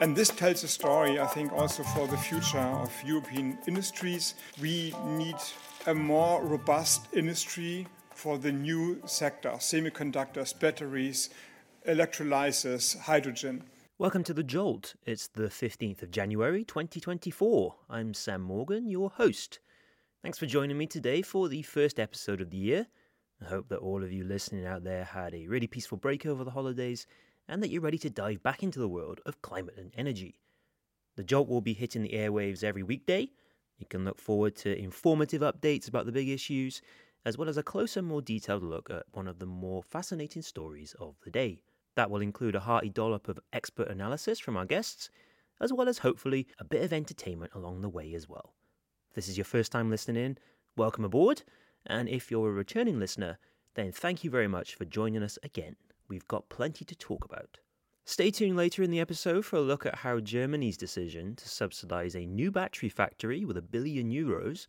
And this tells a story, I think, also for the future of European industries. We need a more robust industry for the new sector semiconductors, batteries, electrolyzers, hydrogen. Welcome to The Jolt. It's the 15th of January 2024. I'm Sam Morgan, your host. Thanks for joining me today for the first episode of the year. I hope that all of you listening out there had a really peaceful break over the holidays and that you're ready to dive back into the world of climate and energy. The Jolt will be hitting the airwaves every weekday. You can look forward to informative updates about the big issues, as well as a closer, more detailed look at one of the more fascinating stories of the day. That will include a hearty dollop of expert analysis from our guests, as well as hopefully a bit of entertainment along the way as well. If this is your first time listening in, welcome aboard, and if you're a returning listener, then thank you very much for joining us again. We've got plenty to talk about. Stay tuned later in the episode for a look at how Germany's decision to subsidise a new battery factory with a billion euros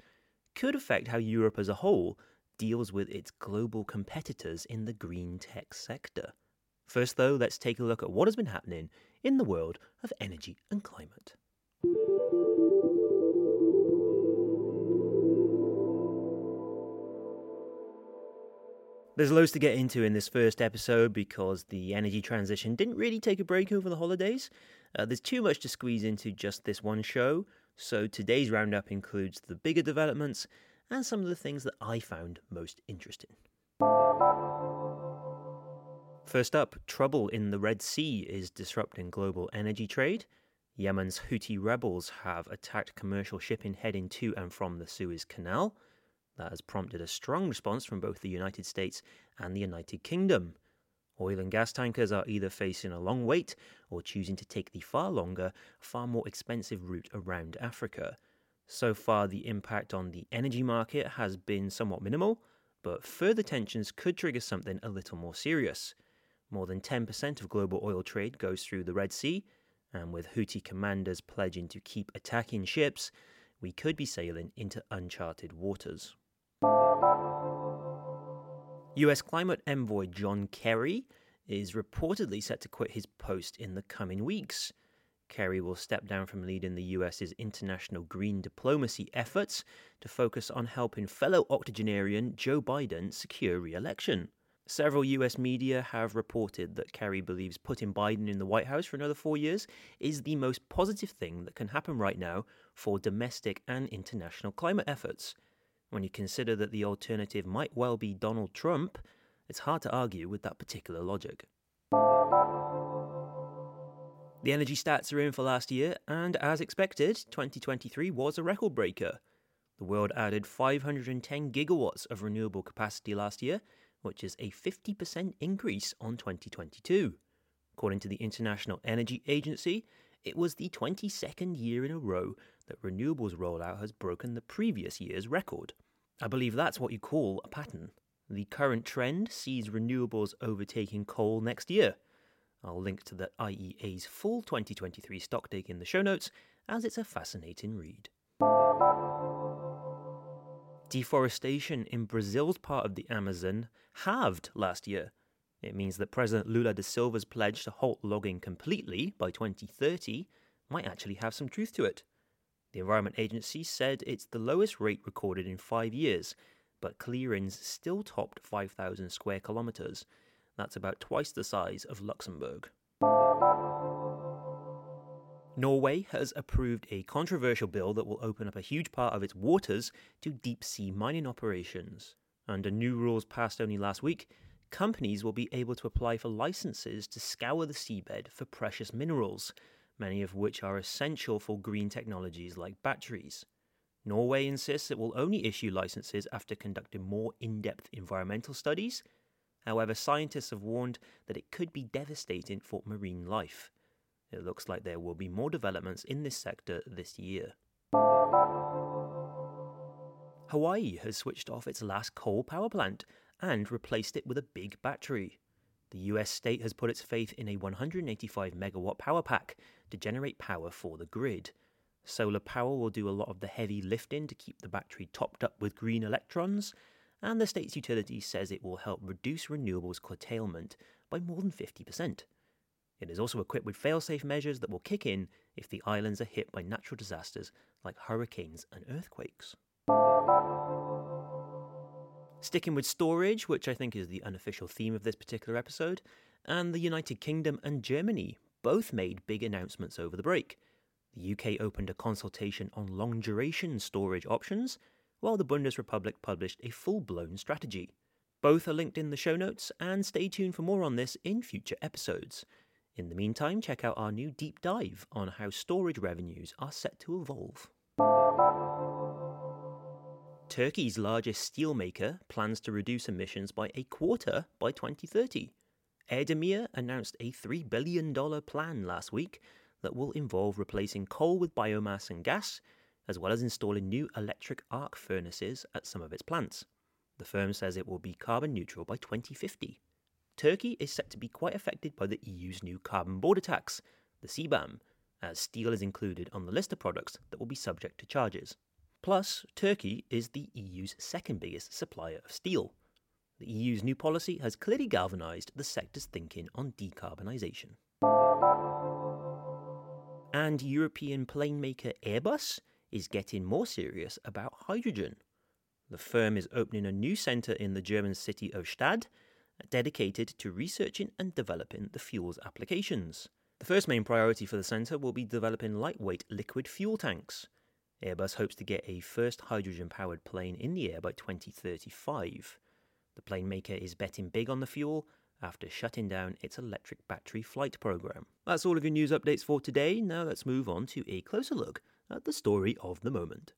could affect how Europe as a whole deals with its global competitors in the green tech sector. First, though, let's take a look at what has been happening in the world of energy and climate. There's loads to get into in this first episode because the energy transition didn't really take a break over the holidays. Uh, there's too much to squeeze into just this one show, so today's roundup includes the bigger developments and some of the things that I found most interesting. First up, trouble in the Red Sea is disrupting global energy trade. Yemen's Houthi rebels have attacked commercial shipping heading to and from the Suez Canal. That has prompted a strong response from both the United States and the United Kingdom. Oil and gas tankers are either facing a long wait or choosing to take the far longer, far more expensive route around Africa. So far, the impact on the energy market has been somewhat minimal, but further tensions could trigger something a little more serious. More than 10% of global oil trade goes through the Red Sea, and with Houthi commanders pledging to keep attacking ships, we could be sailing into uncharted waters. US climate envoy John Kerry is reportedly set to quit his post in the coming weeks. Kerry will step down from leading the US's international green diplomacy efforts to focus on helping fellow octogenarian Joe Biden secure re election. Several US media have reported that Kerry believes putting Biden in the White House for another four years is the most positive thing that can happen right now for domestic and international climate efforts. When you consider that the alternative might well be Donald Trump, it's hard to argue with that particular logic. The energy stats are in for last year, and as expected, 2023 was a record breaker. The world added 510 gigawatts of renewable capacity last year, which is a 50% increase on 2022. According to the International Energy Agency, it was the 22nd year in a row that renewables rollout has broken the previous year's record. I believe that's what you call a pattern. The current trend sees renewables overtaking coal next year. I'll link to the IEA's full 2023 stock stocktake in the show notes, as it's a fascinating read. Deforestation in Brazil's part of the Amazon halved last year. It means that President Lula da Silva's pledge to halt logging completely by 2030 might actually have some truth to it. The Environment Agency said it's the lowest rate recorded in five years, but clearings still topped 5,000 square kilometres. That's about twice the size of Luxembourg. Norway has approved a controversial bill that will open up a huge part of its waters to deep sea mining operations. Under new rules passed only last week, companies will be able to apply for licenses to scour the seabed for precious minerals, many of which are essential for green technologies like batteries. Norway insists it will only issue licenses after conducting more in depth environmental studies. However, scientists have warned that it could be devastating for marine life. It looks like there will be more developments in this sector this year. Hawaii has switched off its last coal power plant and replaced it with a big battery. The US state has put its faith in a 185 megawatt power pack to generate power for the grid. Solar power will do a lot of the heavy lifting to keep the battery topped up with green electrons, and the state's utility says it will help reduce renewables curtailment by more than 50%. It is also equipped with fail-safe measures that will kick in if the islands are hit by natural disasters like hurricanes and earthquakes. Sticking with storage, which I think is the unofficial theme of this particular episode, and the United Kingdom and Germany both made big announcements over the break. The UK opened a consultation on long duration storage options, while the Bundesrepublik published a full blown strategy. Both are linked in the show notes, and stay tuned for more on this in future episodes. In the meantime, check out our new deep dive on how storage revenues are set to evolve. Turkey's largest steelmaker plans to reduce emissions by a quarter by 2030. Erdemir announced a $3 billion plan last week that will involve replacing coal with biomass and gas, as well as installing new electric arc furnaces at some of its plants. The firm says it will be carbon neutral by 2050. Turkey is set to be quite affected by the EU's new carbon border tax, the CBAM, as steel is included on the list of products that will be subject to charges. Plus, Turkey is the EU's second biggest supplier of steel. The EU's new policy has clearly galvanised the sector's thinking on decarbonisation. And European plane maker Airbus is getting more serious about hydrogen. The firm is opening a new centre in the German city of Stade dedicated to researching and developing the fuel's applications. The first main priority for the centre will be developing lightweight liquid fuel tanks. Airbus hopes to get a first hydrogen powered plane in the air by 2035. The plane maker is betting big on the fuel after shutting down its electric battery flight program. That's all of your news updates for today. Now let's move on to a closer look at the story of the moment.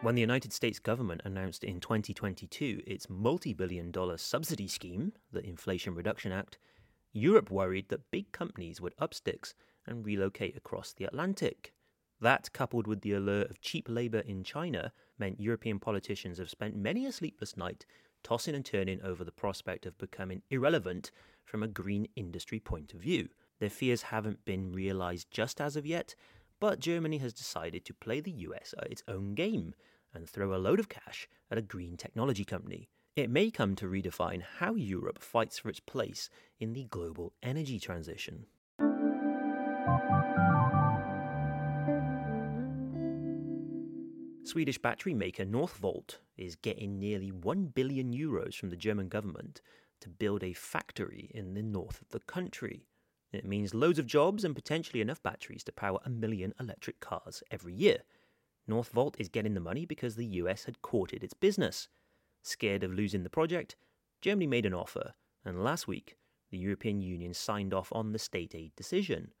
When the United States government announced in 2022 its multi billion dollar subsidy scheme, the Inflation Reduction Act, Europe worried that big companies would up sticks and relocate across the Atlantic. That, coupled with the allure of cheap labour in China, meant European politicians have spent many a sleepless night tossing and turning over the prospect of becoming irrelevant from a green industry point of view. Their fears haven't been realised just as of yet, but Germany has decided to play the US at its own game and throw a load of cash at a green technology company. It may come to redefine how Europe fights for its place in the global energy transition. Swedish battery maker Northvolt is getting nearly 1 billion euros from the German government to build a factory in the north of the country. It means loads of jobs and potentially enough batteries to power a million electric cars every year. Northvolt is getting the money because the US had courted its business. Scared of losing the project, Germany made an offer, and last week, the European Union signed off on the state aid decision.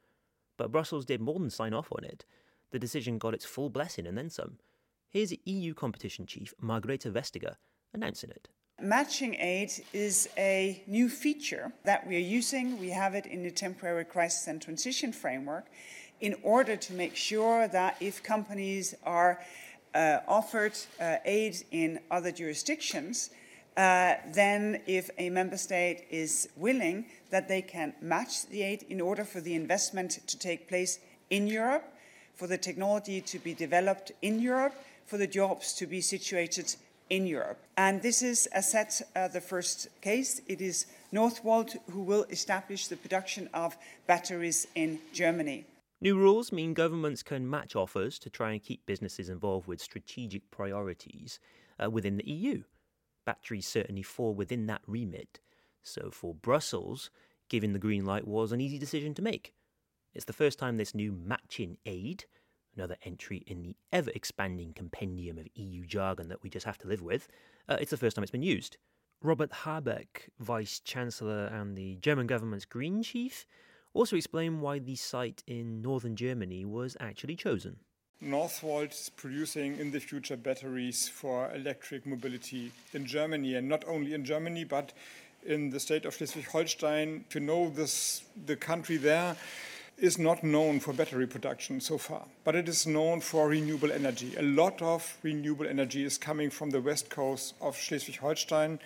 But Brussels did more than sign off on it. The decision got its full blessing and then some. Here's EU competition chief Margrethe Vestager announcing it. Matching aid is a new feature that we are using. We have it in the temporary crisis and transition framework in order to make sure that if companies are uh, offered uh, aid in other jurisdictions, uh, then if a member state is willing, that they can match the aid in order for the investment to take place in Europe, for the technology to be developed in Europe, for the jobs to be situated in Europe. And this is, as said, uh, the first case. It is Northvolt who will establish the production of batteries in Germany. New rules mean governments can match offers to try and keep businesses involved with strategic priorities uh, within the EU. Batteries certainly fall within that remit. So for Brussels, giving the green light was an easy decision to make. It's the first time this new matching aid, another entry in the ever expanding compendium of EU jargon that we just have to live with, uh, it's the first time it's been used. Robert Habeck, Vice Chancellor and the German government's Green Chief, also explain why the site in northern Germany was actually chosen. Northvolt is producing in the future batteries for electric mobility in Germany, and not only in Germany, but in the state of Schleswig-Holstein. To know this, the country there is not known for battery production so far, but it is known for renewable energy. A lot of renewable energy is coming from the west coast of Schleswig-Holstein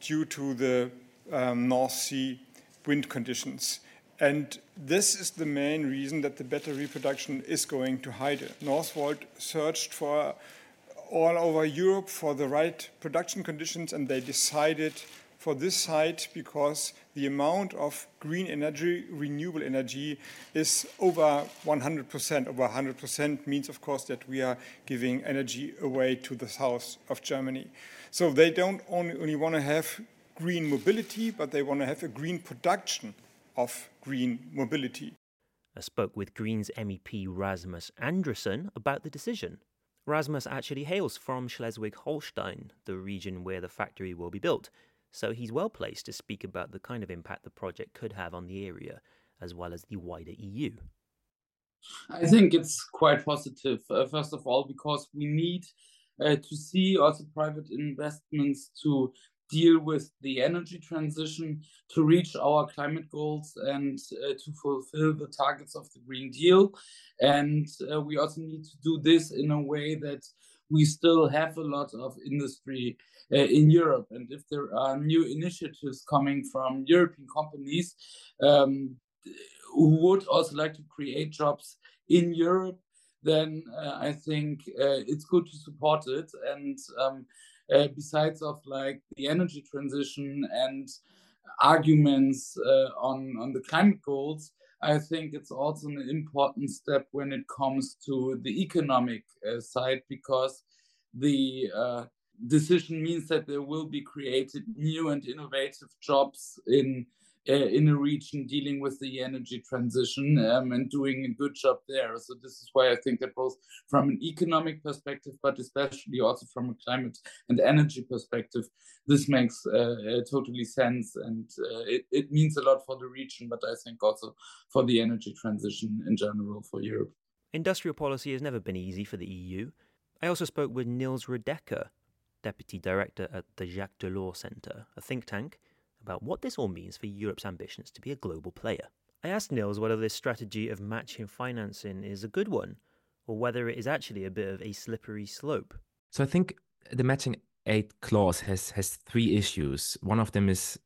due to the um, North Sea wind conditions. And this is the main reason that the battery production is going to Heide. Northvolt searched for all over Europe for the right production conditions, and they decided for this site because the amount of green energy, renewable energy, is over 100%. Over 100% means, of course, that we are giving energy away to the south of Germany. So they don't only, only want to have green mobility, but they want to have a green production of green mobility. I spoke with Greens MEP Rasmus Andresen about the decision. Rasmus actually hails from Schleswig Holstein, the region where the factory will be built, so he's well placed to speak about the kind of impact the project could have on the area, as well as the wider EU. I think it's quite positive, uh, first of all, because we need uh, to see also private investments to deal with the energy transition to reach our climate goals and uh, to fulfill the targets of the Green Deal. And uh, we also need to do this in a way that we still have a lot of industry uh, in Europe. And if there are new initiatives coming from European companies um, who would also like to create jobs in Europe, then uh, I think uh, it's good to support it. And um, uh, besides of like the energy transition and arguments uh, on on the climate goals, I think it's also an important step when it comes to the economic uh, side because the uh, decision means that there will be created new and innovative jobs in in a region dealing with the energy transition um, and doing a good job there. So this is why I think that both from an economic perspective, but especially also from a climate and energy perspective, this makes uh, uh, totally sense and uh, it, it means a lot for the region, but I think also for the energy transition in general for Europe. Industrial policy has never been easy for the EU. I also spoke with Nils Redeker, Deputy Director at the Jacques Delors Centre, a think tank about what this all means for Europe's ambitions to be a global player. I asked Nils whether this strategy of matching financing is a good one, or whether it is actually a bit of a slippery slope. So I think the matching aid clause has has three issues. One of them is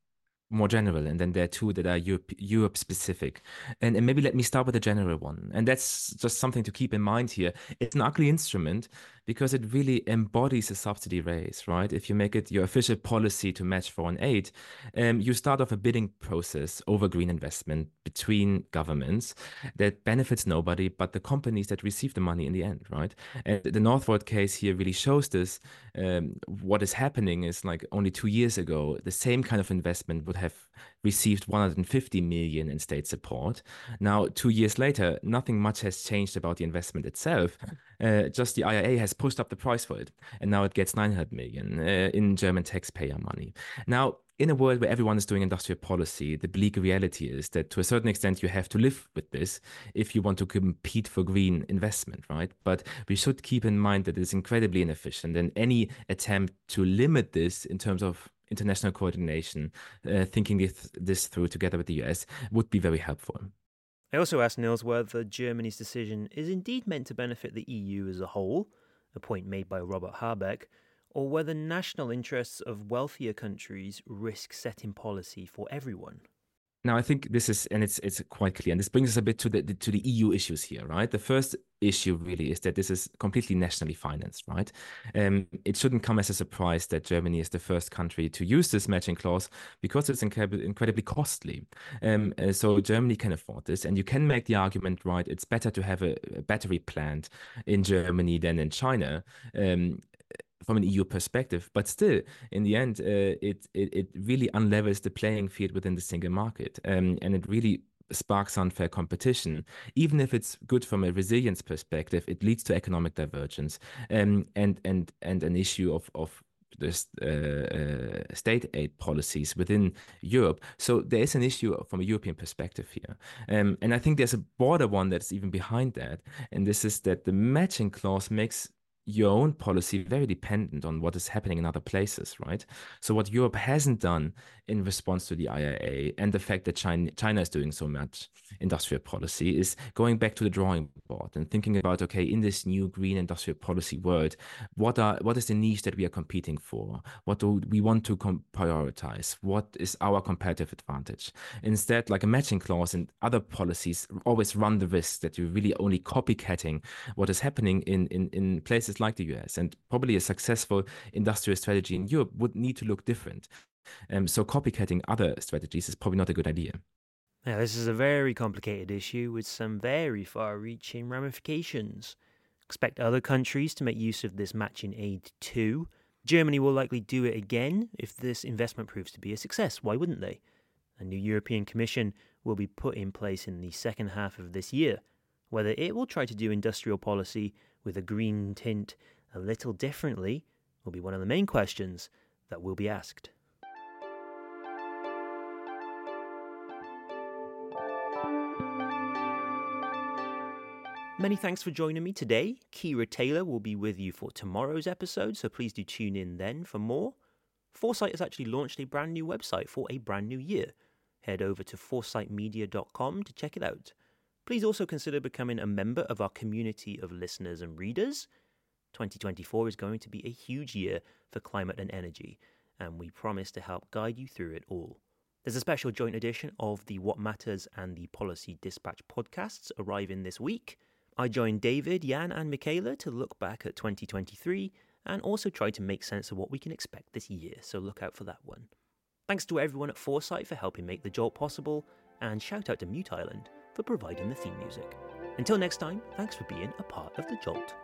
more general, and then there are two that are Europe, Europe specific. And, and maybe let me start with the general one. And that's just something to keep in mind here. It's an ugly instrument because it really embodies a subsidy raise, right? If you make it your official policy to match foreign aid, um, you start off a bidding process over green investment between governments that benefits nobody but the companies that receive the money in the end, right? And the Northvolt case here really shows this. Um, what is happening is like only two years ago, the same kind of investment would have received 150 million in state support. Now, two years later, nothing much has changed about the investment itself. Uh, just the IRA has pushed up the price for it, and now it gets 900 million uh, in German taxpayer money. Now, in a world where everyone is doing industrial policy, the bleak reality is that to a certain extent you have to live with this if you want to compete for green investment, right? But we should keep in mind that it's incredibly inefficient, and any attempt to limit this in terms of international coordination, uh, thinking this, this through together with the US would be very helpful. I also asked Nils whether Germany's decision is indeed meant to benefit the EU as a whole, a point made by Robert Habeck, or whether national interests of wealthier countries risk setting policy for everyone. Now, I think this is, and it's it's quite clear, and this brings us a bit to the to the EU issues here, right? The first issue really is that this is completely nationally financed, right? Um, it shouldn't come as a surprise that Germany is the first country to use this matching clause because it's incredibly, incredibly costly. Um, uh, so Germany can afford this, and you can make the argument, right? It's better to have a, a battery plant in Germany than in China. Um, from an EU perspective. But still, in the end, uh, it, it, it really unlevels the playing field within the single market, um, and it really sparks unfair competition. Even if it's good from a resilience perspective, it leads to economic divergence um, and and and an issue of of the uh, uh, state aid policies within Europe. So there is an issue from a European perspective here. Um, and I think there's a broader one that's even behind that. And this is that the matching clause makes your own policy very dependent on what is happening in other places, right? So what Europe hasn't done in response to the IRA and the fact that China, China is doing so much industrial policy is going back to the drawing board and thinking about okay, in this new green industrial policy world, what are what is the niche that we are competing for? What do we want to prioritize? What is our competitive advantage? Instead, like a matching clause and other policies always run the risk that you're really only copycatting what is happening in in, in places like the US. And probably a successful industrial strategy in Europe would need to look different. Um, so copycatting other strategies is probably not a good idea. Now, this is a very complicated issue with some very far reaching ramifications. Expect other countries to make use of this matching aid too. Germany will likely do it again if this investment proves to be a success. Why wouldn't they? A new European Commission will be put in place in the second half of this year. Whether it will try to do industrial policy with a green tint a little differently will be one of the main questions that will be asked. Many thanks for joining me today. Kira Taylor will be with you for tomorrow's episode, so please do tune in then for more. Foresight has actually launched a brand new website for a brand new year. Head over to foresightmedia.com to check it out. Please also consider becoming a member of our community of listeners and readers. 2024 is going to be a huge year for climate and energy, and we promise to help guide you through it all. There's a special joint edition of the What Matters and the Policy Dispatch podcasts arriving this week. I joined David, Jan, and Michaela to look back at 2023 and also try to make sense of what we can expect this year, so look out for that one. Thanks to everyone at Foresight for helping make the jolt possible, and shout out to Mute Island for providing the theme music. Until next time, thanks for being a part of the Jolt.